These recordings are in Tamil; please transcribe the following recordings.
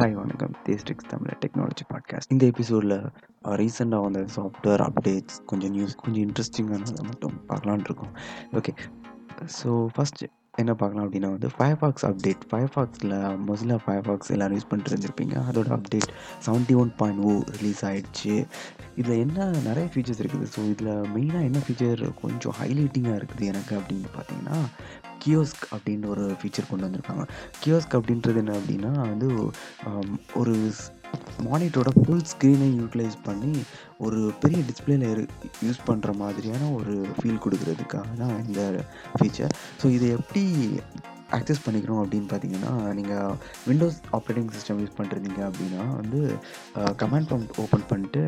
ஹாய் வணக்கம். தேஸ்டிக்ஸ் தமிழ் டெக்னாலஜி பாட்காஸ்ட் இந்த எபிசோடில் ரீசெண்டாக வந்த சாஃப்ட்வேர் அப்டேட்ஸ் கொஞ்சம் நியூஸ் கொஞ்சம் இன்ட்ரெஸ்டிங்கானதை மட்டும் பார்க்கலான்னு இருக்கோம். ஓகே ஸோ ஃபஸ்ட்டு என்ன பார்க்கலாம் அப்படின்னா வந்து ஃபயர்பாக்ஸ் அப்டேட் ஃபயர்பாக்ஸில் மொசிலா ஃபயர்பாக்ஸ் எல்லோரும் யூஸ் பண்ணிட்டு இருந்திருப்பீங்க. அதோட update seventy one point O release ஆகிடுச்சு இதில் என்ன நிறைய ஃபீச்சர்ஸ் இருக்குது. ஸோ இதில் மெயினாக என்ன ஃபீச்சர் கொஞ்சம் ஹைலைட்டிங்காக இருக்குது எனக்கு அப்படின்னு பார்த்தீங்கன்னா கியோஸ்க் அப்படின்ற ஒரு ஃபீச்சர் கொண்டு வந்திருக்காங்க. கியோஸ்க் அப்படின்றது என்ன அப்படின்னா வந்து ஒரு மானிட்டரோட ஃபுல் ஸ்க்ரீனை யூட்டிலைஸ் பண்ணி ஒரு பெரிய டிஸ்பிளேல யூஸ் பண்ணுற மாதிரியான ஒரு ஃபீல் கொடுக்குறதுக்காக தான் இந்த ஃபீச்சர் ஸோ இதை எப்படி ஆக்சஸ் பண்ணிக்கிறோம் அப்படின்னு பார்த்தீங்கன்னா நீங்கள் விண்டோஸ் ஆப்ரேட்டிங் சிஸ்டம் யூஸ் பண்ணுறீங்க அப்படின்னா வந்து கமாண்ட் பம்ப் ஓப்பன் பண்ணிட்டு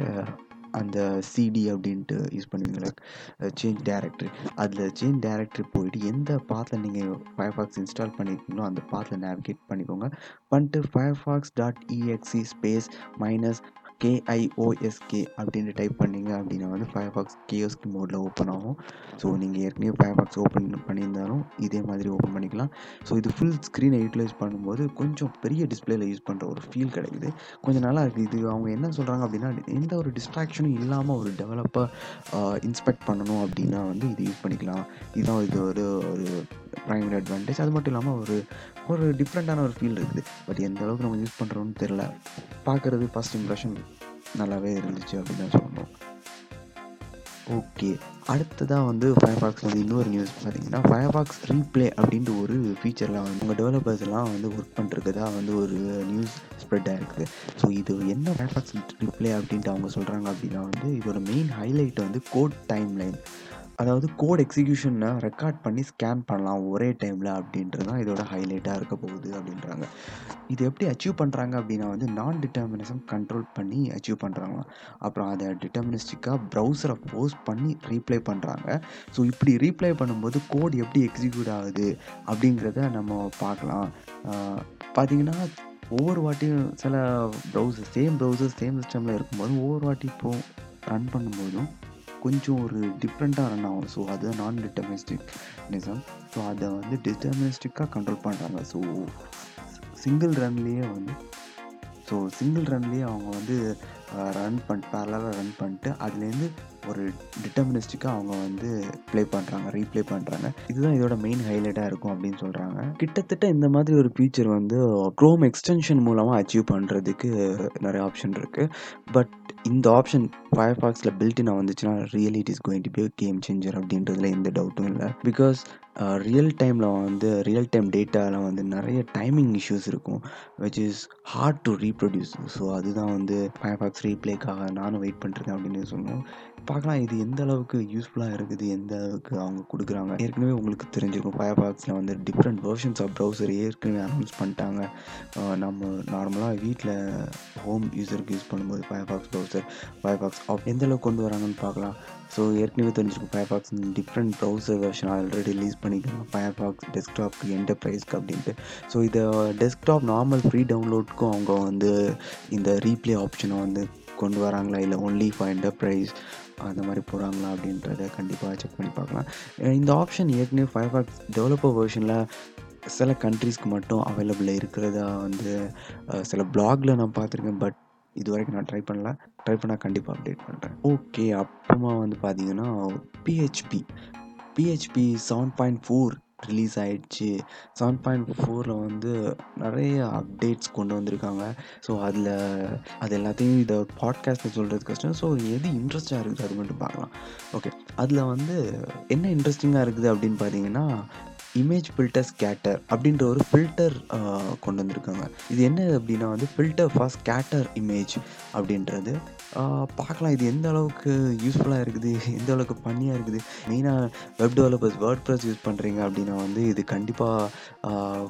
அந்த சிடி அப்படின்ட்டு யூஸ் பண்ணுவீங்களா? சேஞ்ச் டேரக்டரி அதில் சேஞ்ச் டேரக்டரி போயிட்டு எந்த பாத்தில் நீங்கள் ஃபயர்ஃபாக்ஸ் இன்ஸ்டால் பண்ணியிருக்கீங்களோ அந்த பாத்தில் நேவிகேட் பண்ணிக்கோங்க. பண்ணிட்டு Firefox dot exe space minus K I O S K அப்படின்னு டைப் பண்ணீங்க அப்படின்னா வந்து ஃபயர்ஃபாக்ஸ் கேஎஸ்கி மோடில் ஓப்பன் ஆகும். ஸோ நீங்கள் ஏற்கனவே ஃபயர்ஃபாக்ஸ் ஓப்பன் பண்ணியிருந்தாலும் இதே மாதிரி ஓப்பன் பண்ணிக்கலாம். ஸோ இது ஃபுல் ஸ்க்ரீனை யூட்டிலைஸ் பண்ணும்போது கொஞ்சம் பெரிய டிஸ்பிளேல யூஸ் பண்ணுற ஒரு ஃபீல் கிடைக்குது. கொஞ்சம் நல்லா இருக்குது இது அவங்க என்ன சொல்கிறாங்க அப்படின்னா எந்த ஒரு டிஸ்ட்ராக்ஷனும் இல்லாமல் ஒரு டெவலப்பாக இன்ஸ்பெக்ட் பண்ணணும் அப்படின்னா வந்து இது யூஸ் பண்ணிக்கலாம். இதுதான் இது ஒரு ஒரு ப்ரைமரி அட்வான்டேஜ் அது மட்டும் இல்லாமல் ஒரு ஒரு டிஃப்ரெண்ட்டான ஒரு ஃபீல் இருக்குது. பட் எந்த அளவுக்கு நம்ம யூஸ் பண்ணுறோன்னு தெரில பார்க்குறது ஃபஸ்ட் இம்ப்ரெஷன் நல்லாவே இருந்துச்சு அப்படின்னு தான் சொல்லணும் ஓகே அடுத்ததாக வந்து ஃபயர்பாக்ஸ் வந்து இன்னொரு நியூஸ் பார்த்தீங்கன்னா ஃபயர்பாக்ஸ் ரீப்ளே அப்படின்ட்டு ஒரு ஃபீச்சரில் வந்து உங்கள் டெவலப்பர்ஸ்லாம் வந்து ஒர்க் பண்ணுறதுக்கு வந்து ஒரு நியூஸ் ஸ்ப்ரெட் ஆகிருக்கு ஸோ இது என்ன ஃபயர்பாக்ஸ் ரீப்ளே அப்படின்ட்டு அவங்க சொல்கிறாங்க அப்படின்னா வந்து இதோட மெயின் ஹைலைட் வந்து கோட் டைம் லைன் அதாவது கோட் எக்ஸிக்யூஷனை ரெக்கார்ட் பண்ணி ஸ்கேன் பண்ணலாம் ஒரே டைமில் அப்படின்றது தான் இதோட ஹைலைட்டாக இருக்க போகுது அப்படின்றாங்க. இது எப்படி அச்சீவ் பண்ணுறாங்க அப்படின்னா வந்து நான் டிட்டர்மினிசம் கண்ட்ரோல் பண்ணி அச்சீவ் பண்ணுறாங்களாம் அப்புறம் அதை டிட்டர்மினிஸ்டிக்காக ப்ரௌசரை போஸ்ட் பண்ணி ரீப்ளை பண்ணுறாங்க ஸோ இப்படி ரீப்ளை பண்ணும்போது கோட் எப்படி எக்ஸிக்யூட் ஆகுது அப்படிங்கிறத நம்ம பார்க்கலாம். பார்த்திங்கன்னா பார்த்தீங்கன்னா ஒவ்வொரு வாட்டியும் சில ப்ரௌசர் சேம் ப்ரௌசர் சேம் சிஸ்டமில் இருக்கும்போது ஒவ்வொரு வாட்டி இப்போது ரன் பண்ணும்போதும் கொஞ்சம் ஒரு டிஃப்ரெண்ட்டாக ரன் ஆகும். ஸோ அதுதான் நான் டிட்டர்மினிஸ்டிக் நிசம் ஸோ அதை வந்து டிட்டர்மினிஸ்டிக்காக கண்ட்ரோல் பண்ணுறாங்க ஸோ சிங்கிள் ரன்லேயே வந்து ஸோ சிங்கிள் ரன்லேயே அவங்க வந்து ரன் பண்ணி பேரலாக ரன் பண்ணிட்டு அதுலேருந்து ஒரு டிட்டர்மினிஸ்டிக்காக அவங்க வந்து ப்ளே பண்ணுறாங்க ரீப்ளே பண்ணுறாங்க இதுதான் இதோட மெயின் ஹைலைட்டாக இருக்கும் அப்படின்னு சொல்கிறாங்க கிட்டத்தட்ட இந்த மாதிரி ஒரு ஃபீச்சர் வந்து க்ரோம் எக்ஸ்டென்ஷன் மூலமாக அச்சீவ் பண்ணுறதுக்கு நிறைய ஆப்ஷன் இருக்குது பட் இந்த ஆப்ஷன் ஃபயர் ஃபயர்பாக்ஸில் பில்டினாக வந்துச்சுன்னா really it is going to be game changer அப்படின்றதுல எந்த டவுட்டும் இல்லை. பிகாஸ் ரியல் டைமில் வந்து ரியல் டைம் டேட்டாவில் வந்து நிறைய டைமிங் இஷ்யூஸ் இருக்கும் which is hard to reproduce so அதுதான் வந்து ஃபயர் ஃபாக்ஸ் ரீப்ளேக்காக நானும் வெயிட் பண்ணிருக்கேன் அப்படின்னு சொன்னோம் பார்க்கலாம் இது எந்த அளவுக்கு யூஸ்ஃபுல்லாக இருக்குது எந்த அளவுக்கு அவங்க கொடுக்குறாங்க. ஏற்கனவே உங்களுக்கு தெரிஞ்சிருக்கும் ஃபயர்பாக்ஸில் வந்து டிஃப்ரெண்ட் வெர்ஷன்ஸ் ஆஃப் ப்ரௌசர் ஏற்கனவே அனௌன்ஸ் பண்ணிட்டாங்க. நம்ம நார்மலாக வீட்டில் ஹோம் யூஸருக்கு யூஸ் பண்ணும்போது ஃபயர்பாக்ஸ் ப்ரௌசர் ஃபயர் பாக்ஸ் எந்த அளவுக்கு கொண்டு வராங்கன்னு பார்க்கலாம். ஸோ ஏற்கனவே தெரிஞ்சிருக்கும் Firefox different browser version already release பண்ணிக்கலாம் ஃபயர் பாக்ஸ் டெஸ்க்டாப்க்கு என்டர்பிரைஸ்க்கு அப்படின்ட்டு. ஸோ இதை டெஸ்க்டாப் நார்மல் ஃப்ரீ டவுன்லோட்க்கும் அவங்க வந்து இந்த ரீப்ளே ஆப்ஷனை வந்து கொண்டு வராங்களா? இல்லை ஒன்லி ஃபார் என்டர்பிரைஸ் அந்த மாதிரி போகிறாங்களா அப்படின்றத கண்டிப்பாக செக் பண்ணி பார்க்கலாம். இந்த ஆப்ஷன் ஏற்கனவே ஃபைவ் ஆக்ஸ் டெவலப்பர் வேர்ஷனில் சில கண்ட்ரீஸ்க்கு மட்டும் அவைலபிள் இருக்கிறதா வந்து சில பிளாகில் நான் பார்த்துருக்கேன் பட் இது வரைக்கும் நான் ட்ரை பண்ணல. ட்ரை பண்ணால் கண்டிப்பாக அப்டேட் பண்ணுறேன் ஓகே அப்புறமா வந்து பார்த்தீங்கன்னா PHP PHP seven point four release ஆகிடுச்சு செவன் பாயிண்ட் ஃபோரில் வந்து நிறைய அப்டேட்ஸ் கொண்டு வந்திருக்காங்க. ஸோ அதில் அது எல்லாத்தையும் இதை பாட்காஸ்ட்டில் சொல்கிறது கஷ்டம் ஸோ எது இன்ட்ரெஸ்டாக இருக்குது அது மட்டும் பார்க்கலாம். ஓகே அதில் வந்து என்ன இன்ட்ரெஸ்டிங்காக இருக்குது அப்படின்னு பார்த்தீங்கன்னா இமேஜ் ஃபில்டர் ஸ்கேட்டர் அப்படின்ற ஒரு ஃபில்டர் கொண்டு வந்திருக்காங்க. இது என்ன அப்படின்னா வந்து ஃபில்டர் ஃபார் ஸ்கேட்டர் இமேஜ் அப்படின்றது. பார்க்கலாம். இது எந்த அளவுக்கு யூஸ்ஃபுல்லாக இருக்குது? எந்த அளவுக்கு பண்ணியாக இருக்குது? மெயினாக web developers WordPress use பண்ணுறீங்க அப்படின்னா வந்து இது கண்டிப்பாக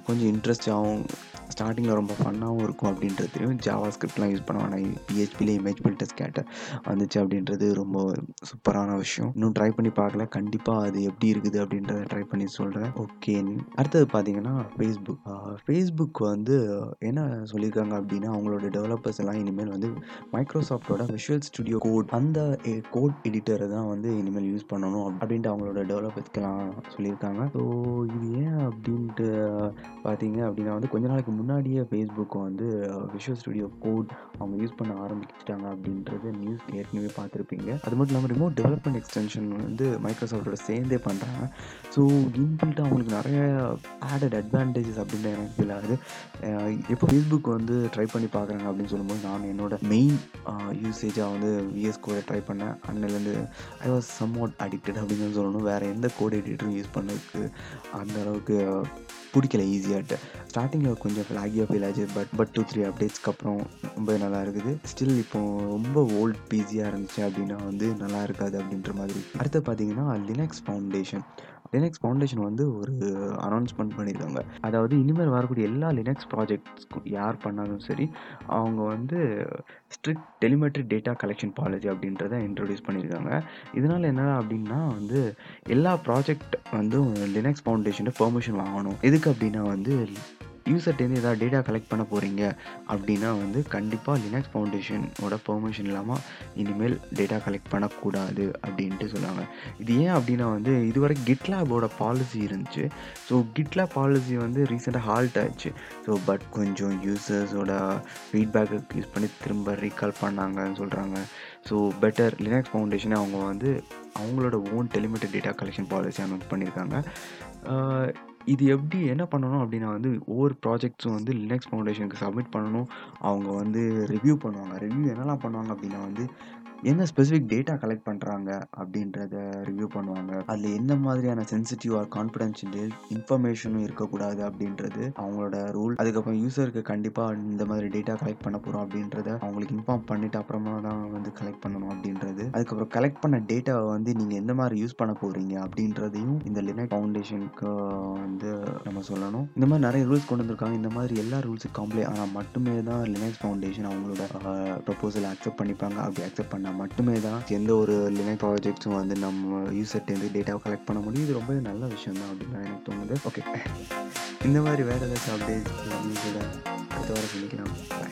கொஞ்சம் இன்ட்ரெஸ்டாகவும் ஸ்டார்டிங்கில் ரொம்ப ஃபன்னாகவும் இருக்கும் அப்படின்றது தெரியும். ஜாவா ஸ்கிரிப்ட்லாம் யூஸ் பண்ண பிஹெச்பியில் இமேஜ் ஃபில்டர் ஸ்கேட்டர் வந்துச்சு அப்படின்றது ரொம்ப சூப்பரான விஷயம். இன்னும் ட்ரை பண்ணி பார்க்கல. கண்டிப்பாக அது எப்படி இருக்குது அப்படின்றத ட்ரை பண்ணி சொல்கிறேன் ஓகே அடுத்தது பார்த்தீங்கன்னா ஃபேஸ்புக் ஃபேஸ்புக் வந்து என்ன சொல்லியிருக்காங்க அப்படின்னா அவங்களோட டெவலப்பர்ஸ் எல்லாம் இனிமேல் வந்து மைக்ரோசாஃப்டோட விஷுவல் ஸ்டுடியோ கோட் அந்த கோட் எடிட்டரை தான் வந்து இனிமேல் யூஸ் பண்ணணும் அப்படின்ட்டு அவங்களோட டெவலப்பர்ஸ்க்கெல்லாம் சொல்லியிருக்காங்க. ஸோ இது ஏன் அப்படின்ட்டு பார்த்தீங்க அப்படின்னா வந்து கொஞ்ச நாளைக்கு முன்னாடியே ஃபேஸ்புக் வந்து விஷுவல் ஸ்டுடியோ கோட் அவங்க யூஸ் பண்ண ஆரம்பிச்சிட்டாங்க அப்படின்றது நியூஸ் ஏற்கனவே பார்த்துருப்பீங்க. அது மட்டும் இல்லாமல் ரிமோட் டெவலப்மெண்ட் எக்ஸ்டென்ஷன் வந்து மைக்ரோசாஃப்டோட சேர்ந்தே பண்ணுறாங்க ஸோ இன்பில்ட்டாக அவங்களுக்கு நிறைய ஆடட் அட்வான்டேஜஸ் அப்படின்னு எனக்கு ஃபீல் ஆகுது எப்போ ஃபேஸ்புக் வந்து ட்ரை பண்ணி பார்க்குறாங்க அப்படின்னு சொல்லும்போது நான் என்னோட மெயின் யூஸ் யூசேஜாக வந்து விஎஸ் கோடை ட்ரை பண்ணேன். அன்னிலேருந்து I was somewhat addicted அப்படின்னு சொல்லணும். வேறு எந்த கோட் எடிட்டரும் யூஸ் பண்ணதுக்கு அந்த அளவுக்கு பிடிக்கல ஈஸியாகிட்ட ஸ்டார்டிங்கில் கொஞ்சம் ஃப்ளாகியாக ஃபீல் ஆச்சு. பட் பட் டூ த்ரீ அப்டேட்ஸ்க்கு அப்புறம் ரொம்ப நல்லா இருக்குது. ஸ்டில் இப்போ ரொம்ப ஓல்ட் பிஸியாக இருந்துச்சு அப்படின்னா வந்து நல்லா இருக்காது அப்படின்ற மாதிரி. அடுத்து பார்த்தீங்கன்னா லினக்ஸ் ஃபவுண்டேஷன் லினக்ஸ் ஃபவுண்டேஷன் வந்து ஒரு அனௌன்ஸ்மெண்ட் பண்ணியிருக்காங்க. அதாவது இனிமேல் வரக்கூடிய எல்லா லினக்ஸ் ப்ராஜெக்ட்ஸ்க்கும் யார் பண்ணாலும் சரி அவங்க வந்து strict telemetry data collection policy அப்படின்றத இன்ட்ரடியூஸ் பண்ணியிருக்காங்க. இதனால் என்ன அப்படின்னா வந்து எல்லா ப்ராஜெக்ட் வந்து லினக்ஸ் ஃபவுண்டேஷனை பெர்மிஷன் வாங்கணும். எதுக்கு அப்படின்னா வந்து யூசர்ட்டேருந்து ஏதாவது டேட்டா கலெக்ட் பண்ண போகிறீங்க அப்படின்னா வந்து கண்டிப்பாக லினக்ஸ் ஃபவுண்டேஷனோட பெர்மிஷன் இல்லாமல் இனிமேல் டேட்டா கலெக்ட் பண்ணக்கூடாது அப்படின்ட்டு சொல்லுவாங்க இது ஏன் அப்படின்னா வந்து இதுவரை கிட்லாபோட பாலிசி இருந்துச்சு. ஸோ கிட்லா பாலிசி வந்து ரீசெண்டாக ஹால்ட் ஆச்சு ஸோ பட் கொஞ்சம் யூசர்ஸோட ஃபீட்பேக்கை யூஸ் பண்ணி திரும்ப ரீகால் பண்ணாங்கன்னு சொல்கிறாங்க ஸோ பெட்டர் லினக்ஸ் ஃபவுண்டேஷனை அவங்க வந்து அவங்களோட own telemetry data collection policy announce பண்ணியிருக்காங்க. இது எப்படி என்ன பண்ணணும் அப்படின்னா வந்து ஒவ்வொரு ப்ராஜெக்ட்ஸும் வந்து லினக்ஸ் ஃபவுண்டேஷனுக்கு சப்மிட் பண்ணணும். அவங்க வந்து ரிவ்யூ பண்ணுவாங்க. ரிவ்யூ என்னெல்லாம் பண்ணுவாங்க அப்படின்னா வந்து என்ன ஸ்பெசிஃபிக் டேட்டா கலெக்ட் பண்ணுறாங்க அப்படின்றத ரிவ்யூ பண்ணுவாங்க. அதில் எந்த மாதிரியான சென்சிட்டிவ் ஆர் கான்ஃபிடென்ஷியல் இன்ஃபர்மேஷனும் இருக்கக்கூடாது அப்படின்றது அவங்களோட ரூல் அதுக்கப்புறம் யூசருக்கு கண்டிப்பாக இந்த மாதிரி டேட்டா கலெக்ட் பண்ண போகிறோம் அப்படின்றத அவங்களுக்கு இன்ஃபார்ம் பண்ணிட்டு அப்புறமா தான் வந்து கலெக்ட் பண்ணணும் அப்படின்றது. அதுக்கப்புறம் கலெக்ட் பண்ண டேட்டாவை வந்து நீங்கள் எந்த மாதிரி யூஸ் பண்ண போகிறீங்க அப்படின்றதையும் இந்த லினக் ஃபவுண்டேஷனுக்கு வந்து நம்ம சொல்லணும். இந்த மாதிரி நிறைய ரூல்ஸ் கொண்டு வந்திருக்காங்க. இந்த மாதிரி எல்லா ரூல்ஸும் காம்ப்ளே ஆனால் மட்டுமே தான் லினக்ஸ் ஃபவுண்டேஷன் அவங்களோட ப்ரொபோசல் அக்செப்ட் பண்ணிப்பாங்க. அப்படி அக்செப்ட் பண்ணால் மட்டுமே தான் எந்த ஒரு லினக் ப்ராஜெக்ட்ஸும் வந்து நம்ம யூசர்ட்டேருந்து டேட்டாவை கலெக்ட் பண்ண முடியும். இது ரொம்ப நல்ல விஷயம் தான் அப்படின்னு எனக்கு தோணுது. ஓகே இந்த மாதிரி வேறு ஏதாச்சும் அப்டேட்ஸ் நியூஸோட அடுத்த வாரம் சந்திக்கலாம். பாய்